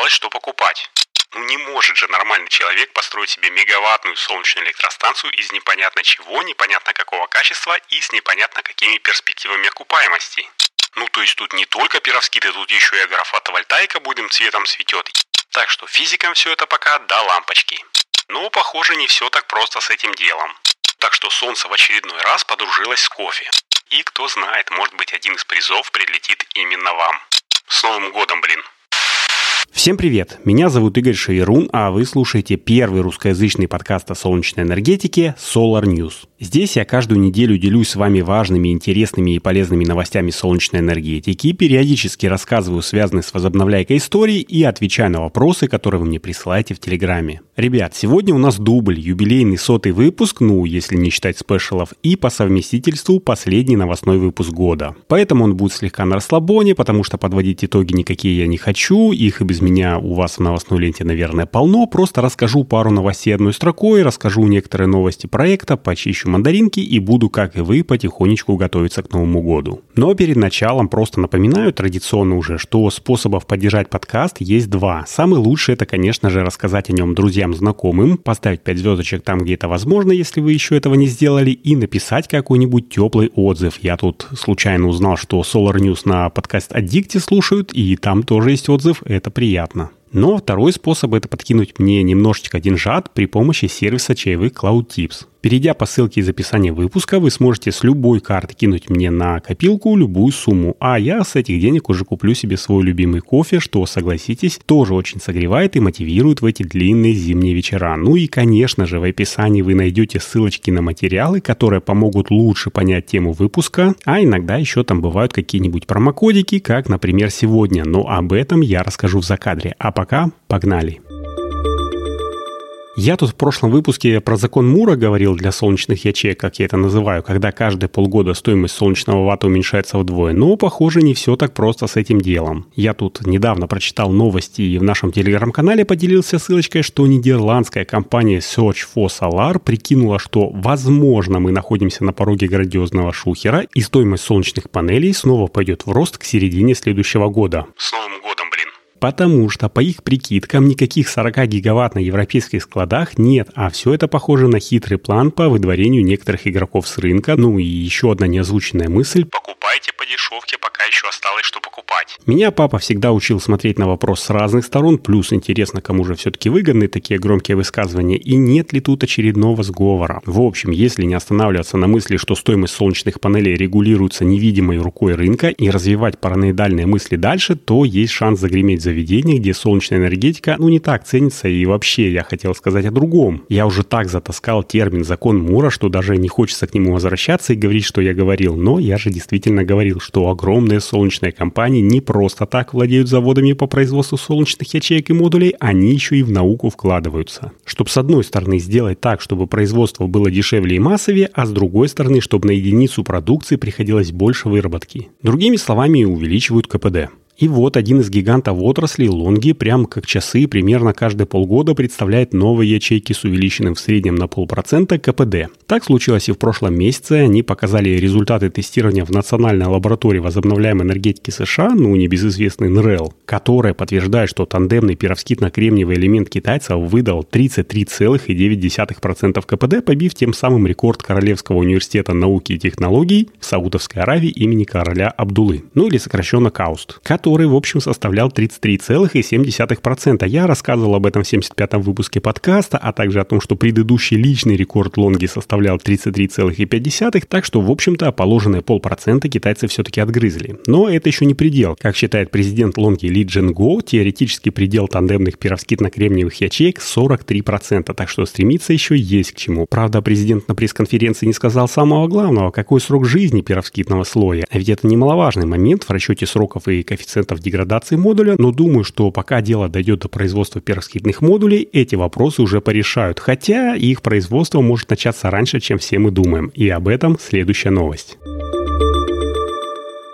осталось, что покупать. Ну не может же нормальный человек построить себе мегаваттную солнечную электростанцию из непонятно чего, непонятно какого качества и с непонятно какими перспективами окупаемости. Ну то есть тут не только пировскиты, тут еще и агрофотовольтаика будем цветом светет. Так что физикам все это пока до лампочки. Но похоже не все так просто с этим делом. Так что солнце в очередной раз подружилось с кофе. И кто знает, может быть один из призов прилетит именно вам. С Новым годом, блин! Всем привет! Меня зовут Игорь Шаверун, а вы слушаете первый русскоязычный подкаст о солнечной энергетике Solar News. Здесь я каждую неделю делюсь с вами важными, интересными и полезными новостями солнечной энергетики, периодически рассказываю связанные с возобновляйкой истории и отвечаю на вопросы, которые вы мне присылаете в Телеграме. Ребят, сегодня у нас дубль, юбилейный сотый выпуск, ну, если не считать спешалов, и по совместительству последний новостной выпуск года. Поэтому он будет слегка на расслабоне, потому что подводить итоги никакие я не хочу, их и без меня у вас в новостной ленте, наверное, полно. Просто расскажу пару новостей одной строкой, расскажу некоторые новости проекта, почищу мандаринки и буду, как и вы, потихонечку готовиться к Новому году. Но перед началом просто напоминаю традиционно уже, что способов поддержать подкаст есть два. Самый лучший это, конечно же, рассказать о нем друзьям, знакомым, поставить 5 звездочек там, где это возможно, если вы еще этого не сделали, и написать какой-нибудь теплый отзыв. Я тут случайно узнал, что Solar News на подкаст Addicti слушают, и там тоже есть отзыв, это приятно. Но второй способ это подкинуть мне немножечко деньжат при помощи сервиса чаевых CloudTips. Перейдя по ссылке из описания выпуска, вы сможете с любой карты кинуть мне на копилку любую сумму, а я с этих денег уже куплю себе свой любимый кофе, что, согласитесь, тоже очень согревает и мотивирует в эти длинные зимние вечера. Ну и, конечно же, в описании вы найдете ссылочки на материалы, которые помогут лучше понять тему выпуска, а иногда еще там бывают какие-нибудь промокодики, как, например, сегодня, но об этом я расскажу в закадре. А пока погнали! Я тут в прошлом выпуске про закон Мура говорил для солнечных ячеек, как я это называю, когда каждые полгода стоимость солнечного ватта уменьшается вдвое. Но, похоже, не все так просто с этим делом. Я тут недавно прочитал новости и в нашем телеграм-канале поделился ссылочкой, что нидерландская компания Search for Solar прикинула, что, возможно, мы находимся на пороге грандиозного шухера, и стоимость солнечных панелей снова пойдет в рост к середине следующего года. С Новым годом! Потому что, по их прикидкам, никаких 40 гигаватт на европейских складах нет, а все это похоже на хитрый план по выдворению некоторых игроков с рынка. Ну и еще одна неозвученная мысль. Покупайте по дешевке, пока еще осталось что покупать. Меня папа всегда учил смотреть на вопрос с разных сторон, плюс интересно, кому же все-таки выгодны такие громкие высказывания, и нет ли тут очередного сговора. В общем, если не останавливаться на мысли, что стоимость солнечных панелей регулируется невидимой рукой рынка и развивать параноидальные мысли дальше, то есть шанс загреметь за заведений, где солнечная энергетика, ну, не так ценится, и вообще я хотел сказать о другом. Я уже так затаскал термин «закон Мура», что даже не хочется к нему возвращаться и говорить, что я говорил, но я же действительно говорил, что огромные солнечные компании не просто так владеют заводами по производству солнечных ячеек и модулей, они еще и в науку вкладываются. Чтобы с одной стороны сделать так, чтобы производство было дешевле и массовее, а с другой стороны, чтобы на единицу продукции приходилось больше выработки. Другими словами, увеличивают КПД. И вот один из гигантов отрасли, Лонги, прямо как часы, примерно каждые полгода представляет новые ячейки с увеличенным в среднем на полпроцента КПД. Так случилось и в прошлом месяце. Они показали результаты тестирования в Национальной лаборатории возобновляемой энергетики США, ну, небезызвестный НРЭЛ, которая подтверждает, что тандемный пировскитно-кремниевый элемент китайцев выдал 33,9% КПД, побив тем самым рекорд Королевского университета науки и технологий в Саудовской Аравии имени короля Абдулы, ну или сокращенно КАУСТ, который который, в общем, составлял 33,7%. Я рассказывал об этом в 75-м выпуске подкаста, а также о том, что предыдущий личный рекорд Лонги составлял 33,5%, так что, в общем-то, положенные полпроцента китайцы все-таки отгрызли. Но это еще не предел. Как считает президент Лонги Ли Джинго, теоретический предел тандемных пировскитно-кремниевых ячеек 43%, так что стремиться еще есть к чему. Правда, президент на пресс-конференции не сказал самого главного, какой срок жизни пировскитного слоя. А ведь это немаловажный момент в расчете сроков и коэффициентов коэффициентов деградации модуля, но думаю, что пока дело дойдет до производства перскитных модулей, эти вопросы уже порешают, хотя их производство может начаться раньше, чем все мы думаем. И об этом следующая новость.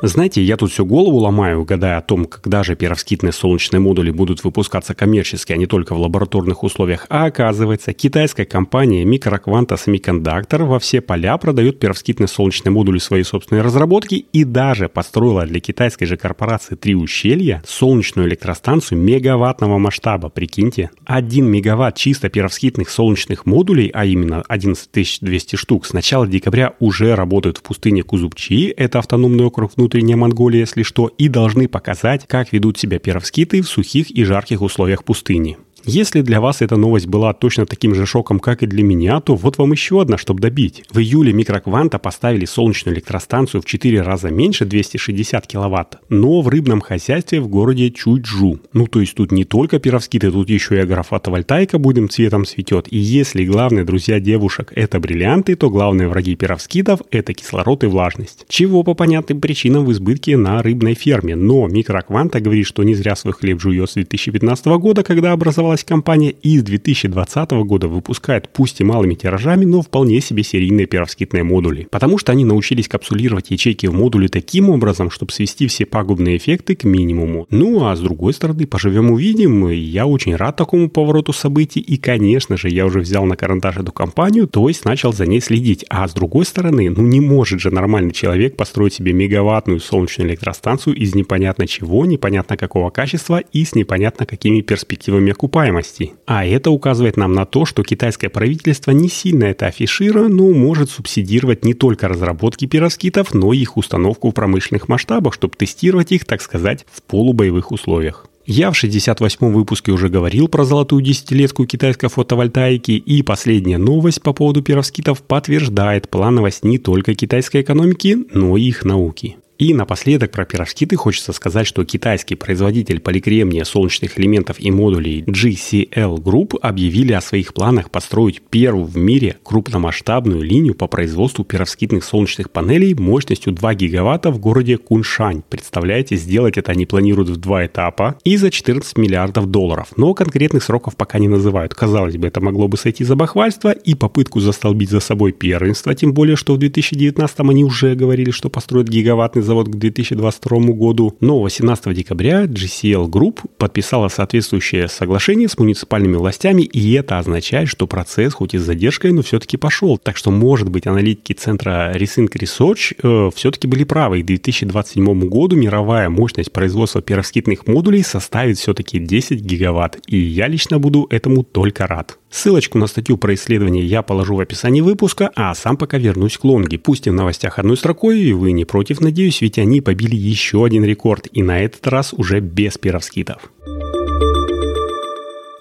Знаете, я тут все голову ломаю, гадая о том, когда же перовскитные солнечные модули будут выпускаться коммерчески, а не только в лабораторных условиях. А оказывается, китайская компания Microquanta Semiconductor во все поля продает перовскитные солнечные модули своей собственной разработки и даже построила для китайской же корпорации «Три ущелья» солнечную электростанцию мегаваттного масштаба, прикиньте. 1 мегаватт чисто перовскитных солнечных модулей, а именно 11200 штук, с начала декабря уже работают в пустыне Кузубчи, это автономный округ внутри внутренняя Монголия, если что, и должны показать, как ведут себя перовскиты в сухих и жарких условиях пустыни. Если для вас эта новость была точно таким же шоком, как и для меня, то вот вам еще одна, чтобы добить. В июле микрокванта поставили солнечную электростанцию в 4 раза меньше 260 киловатт, но в рыбном хозяйстве в городе Чуйчжу. Ну то есть тут не только пировскиты, тут еще и агрофотовольтайка будем цветом цветет. И если главные друзья девушек это бриллианты, то главные враги пировскитов это кислород и влажность. Чего по понятным причинам в избытке на рыбной ферме. Но микрокванта говорит, что не зря свой хлеб жует с 2015 года, когда образовалась создалась компания и с 2020 года выпускает пусть и малыми тиражами, но вполне себе серийные перовскитные модули. Потому что они научились капсулировать ячейки в модуле таким образом, чтобы свести все пагубные эффекты к минимуму. Ну а с другой стороны, поживем увидим, я очень рад такому повороту событий, и конечно же, я уже взял на карандаш эту компанию, то есть начал за ней следить. А с другой стороны, ну не может же нормальный человек построить себе мегаваттную солнечную электростанцию из непонятно чего, непонятно какого качества и с непонятно какими перспективами окупаемости окупаемости. А это указывает нам на то, что китайское правительство не сильно это афишируя, но может субсидировать не только разработки пироскитов, но и их установку в промышленных масштабах, чтобы тестировать их, так сказать, в полубоевых условиях. Я в 68-м выпуске уже говорил про золотую десятилетку китайской фотовольтаики, и последняя новость по поводу пироскитов подтверждает плановость не только китайской экономики, но и их науки. И напоследок про пирожкиты хочется сказать, что китайский производитель поликремния солнечных элементов и модулей GCL Group объявили о своих планах построить первую в мире крупномасштабную линию по производству пировскитных солнечных панелей мощностью 2 гигаватта в городе Куншань. Представляете, сделать это они планируют в два этапа и за 14 миллиардов долларов. Но конкретных сроков пока не называют. Казалось бы, это могло бы сойти за бахвальство и попытку застолбить за собой первенство, тем более, что в 2019 они уже говорили, что построят гигаваттный завод к 2022 году. Но 18 декабря GCL Group подписала соответствующее соглашение с муниципальными властями, и это означает, что процесс хоть и с задержкой, но все-таки пошел. Так что, может быть, аналитики центра Resync Research э, все-таки были правы. И к 2027 году мировая мощность производства перовскитных модулей составит все-таки 10 гигаватт. И я лично буду этому только рад. Ссылочку на статью про исследование я положу в описании выпуска, а сам пока вернусь к Лонге. Пусть и в новостях одной строкой, и вы не против, надеюсь, ведь они побили еще один рекорд, и на этот раз уже без пировскитов.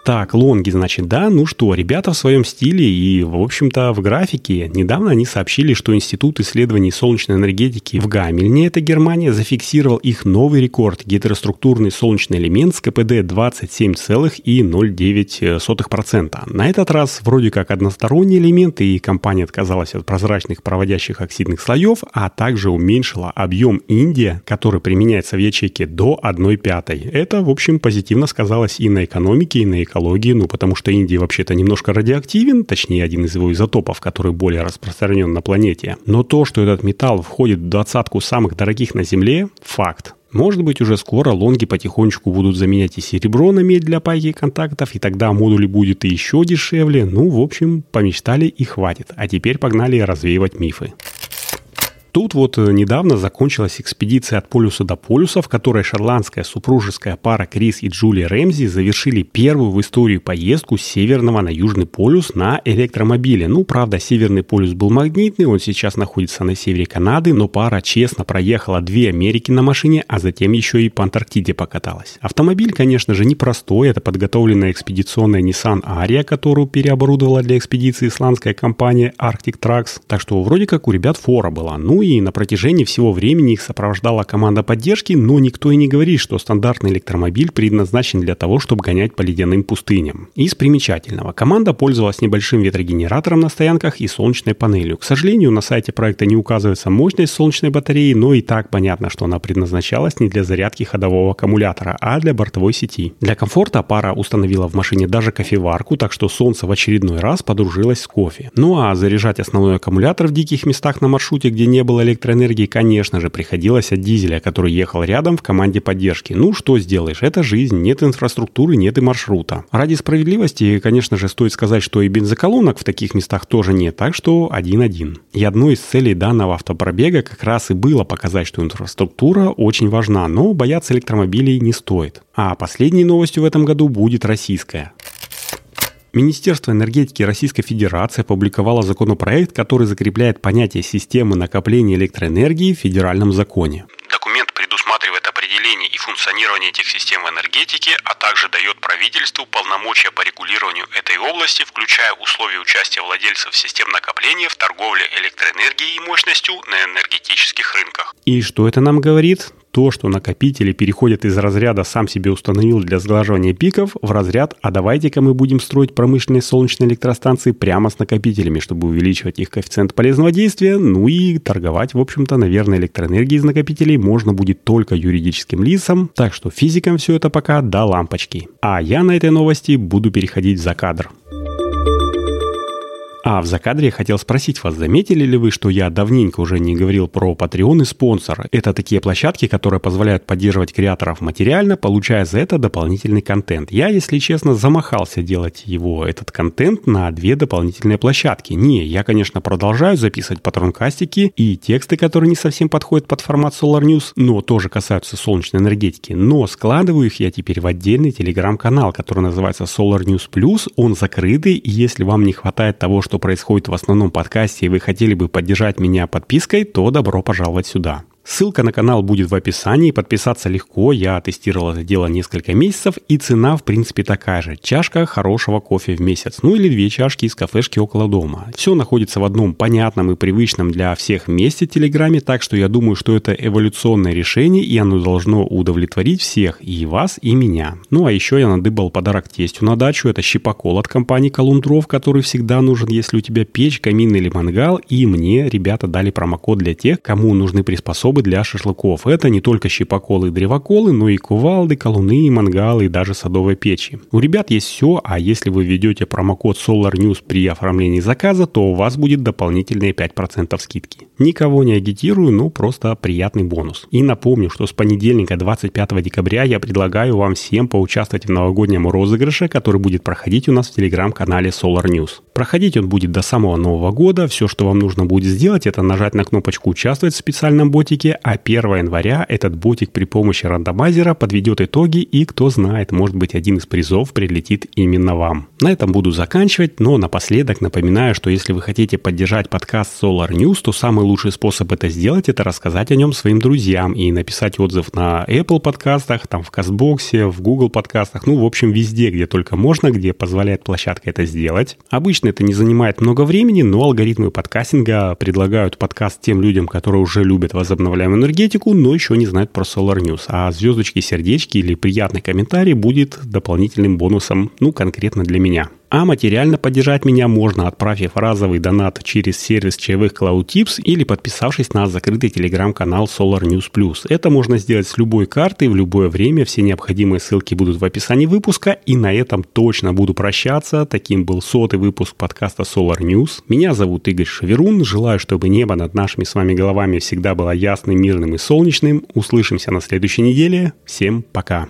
Так, лонги, значит, да, ну что, ребята в своем стиле и, в общем-то, в графике. Недавно они сообщили, что Институт исследований солнечной энергетики в Гамельне, это Германия, зафиксировал их новый рекорд – гетероструктурный солнечный элемент с КПД 27,09%. На этот раз вроде как односторонний элемент, и компания отказалась от прозрачных проводящих оксидных слоев, а также уменьшила объем Индия, который применяется в ячейке до 1 пятой. Это, в общем, позитивно сказалось и на экономике, и на экономике экологии, ну, потому что Индия вообще-то немножко радиоактивен, точнее, один из его изотопов, который более распространен на планете. Но то, что этот металл входит в двадцатку самых дорогих на Земле, факт. Может быть, уже скоро лонги потихонечку будут заменять и серебро на медь для пайки контактов, и тогда модули будет и еще дешевле. Ну, в общем, помечтали и хватит. А теперь погнали развеивать мифы. Тут вот э, недавно закончилась экспедиция от полюса до полюса, в которой шотландская супружеская пара Крис и Джули Рэмзи завершили первую в истории поездку с северного на южный полюс на электромобиле. Ну, правда, северный полюс был магнитный, он сейчас находится на севере Канады, но пара честно проехала две Америки на машине, а затем еще и по Антарктиде покаталась. Автомобиль, конечно же, непростой, это подготовленная экспедиционная Nissan Aria, которую переоборудовала для экспедиции исландская компания Arctic Trucks, так что вроде как у ребят фора была. Ну и на протяжении всего времени их сопровождала команда поддержки, но никто и не говорит, что стандартный электромобиль предназначен для того, чтобы гонять по ледяным пустыням. Из примечательного. Команда пользовалась небольшим ветрогенератором на стоянках и солнечной панелью. К сожалению, на сайте проекта не указывается мощность солнечной батареи, но и так понятно, что она предназначалась не для зарядки ходового аккумулятора, а для бортовой сети. Для комфорта пара установила в машине даже кофеварку, так что солнце в очередной раз подружилось с кофе. Ну а заряжать основной аккумулятор в диких местах на маршруте, где не было было электроэнергии, конечно же, приходилось от дизеля, который ехал рядом в команде поддержки. Ну, что сделаешь, это жизнь, нет инфраструктуры, нет и маршрута. Ради справедливости, конечно же, стоит сказать, что и бензоколонок в таких местах тоже нет, так что один-один. И одной из целей данного автопробега как раз и было показать, что инфраструктура очень важна, но бояться электромобилей не стоит. А последней новостью в этом году будет российская. Министерство энергетики Российской Федерации опубликовало законопроект, который закрепляет понятие системы накопления электроэнергии в федеральном законе. Документ предусматривает определение и функционирование этих систем в энергетике, а также дает правительству полномочия по регулированию этой области, включая условия участия владельцев систем накопления в торговле электроэнергией и мощностью на энергетических рынках. И что это нам говорит? То, что накопители переходят из разряда «сам себе установил для сглаживания пиков» в разряд «а давайте-ка мы будем строить промышленные солнечные электростанции прямо с накопителями, чтобы увеличивать их коэффициент полезного действия, ну и торговать, в общем-то, наверное, электроэнергией из накопителей можно будет только юридическим лицам, так что физикам все это пока до лампочки. А я на этой новости буду переходить за кадр. А в закадре я хотел спросить вас, заметили ли вы, что я давненько уже не говорил про Patreon и спонсор? Это такие площадки, которые позволяют поддерживать креаторов материально, получая за это дополнительный контент. Я, если честно, замахался делать его, этот контент, на две дополнительные площадки. Не, я, конечно, продолжаю записывать патронкастики и тексты, которые не совсем подходят под формат Solar News, но тоже касаются солнечной энергетики. Но складываю их я теперь в отдельный телеграм-канал, который называется Solar News Plus. Он закрытый, и если вам не хватает того, что что происходит в основном подкасте, и вы хотели бы поддержать меня подпиской, то добро пожаловать сюда. Ссылка на канал будет в описании, подписаться легко, я тестировал это дело несколько месяцев, и цена в принципе такая же. Чашка хорошего кофе в месяц, ну или две чашки из кафешки около дома. Все находится в одном понятном и привычном для всех месте Телеграме, так что я думаю, что это эволюционное решение, и оно должно удовлетворить всех, и вас, и меня. Ну а еще я надыбал подарок тестю на дачу, это щипокол от компании Колундров, который всегда нужен, если у тебя печь, камин или мангал, и мне ребята дали промокод для тех, кому нужны приспособы приспособы для шашлыков. Это не только щипоколы и древоколы, но и кувалды, колуны, мангалы и даже садовые печи. У ребят есть все, а если вы введете промокод Solar News при оформлении заказа, то у вас будет дополнительные 5% скидки. Никого не агитирую, но просто приятный бонус. И напомню, что с понедельника 25 декабря я предлагаю вам всем поучаствовать в новогоднем розыгрыше, который будет проходить у нас в телеграм-канале Solar News. Проходить он будет до самого Нового года. Все, что вам нужно будет сделать, это нажать на кнопочку «Участвовать в специальном ботике», ботике, а 1 января этот ботик при помощи рандомайзера подведет итоги и, кто знает, может быть один из призов прилетит именно вам. На этом буду заканчивать, но напоследок напоминаю, что если вы хотите поддержать подкаст Solar News, то самый лучший способ это сделать, это рассказать о нем своим друзьям и написать отзыв на Apple подкастах, там в Кастбоксе, в Google подкастах, ну, в общем, везде, где только можно, где позволяет площадка это сделать. Обычно это не занимает много времени, но алгоритмы подкастинга предлагают подкаст тем людям, которые уже любят возобновлять возобновляемую энергетику, но еще не знают про Solar News. А звездочки, сердечки или приятный комментарий будет дополнительным бонусом, ну, конкретно для меня. А материально поддержать меня можно, отправив разовый донат через сервис чаевых CloudTips или подписавшись на закрытый телеграм-канал Solar News Plus. Это можно сделать с любой карты в любое время. Все необходимые ссылки будут в описании выпуска. И на этом точно буду прощаться. Таким был сотый выпуск подкаста Solar News. Меня зовут Игорь Шаверун. Желаю, чтобы небо над нашими с вами головами всегда было ясным, мирным и солнечным. Услышимся на следующей неделе. Всем пока.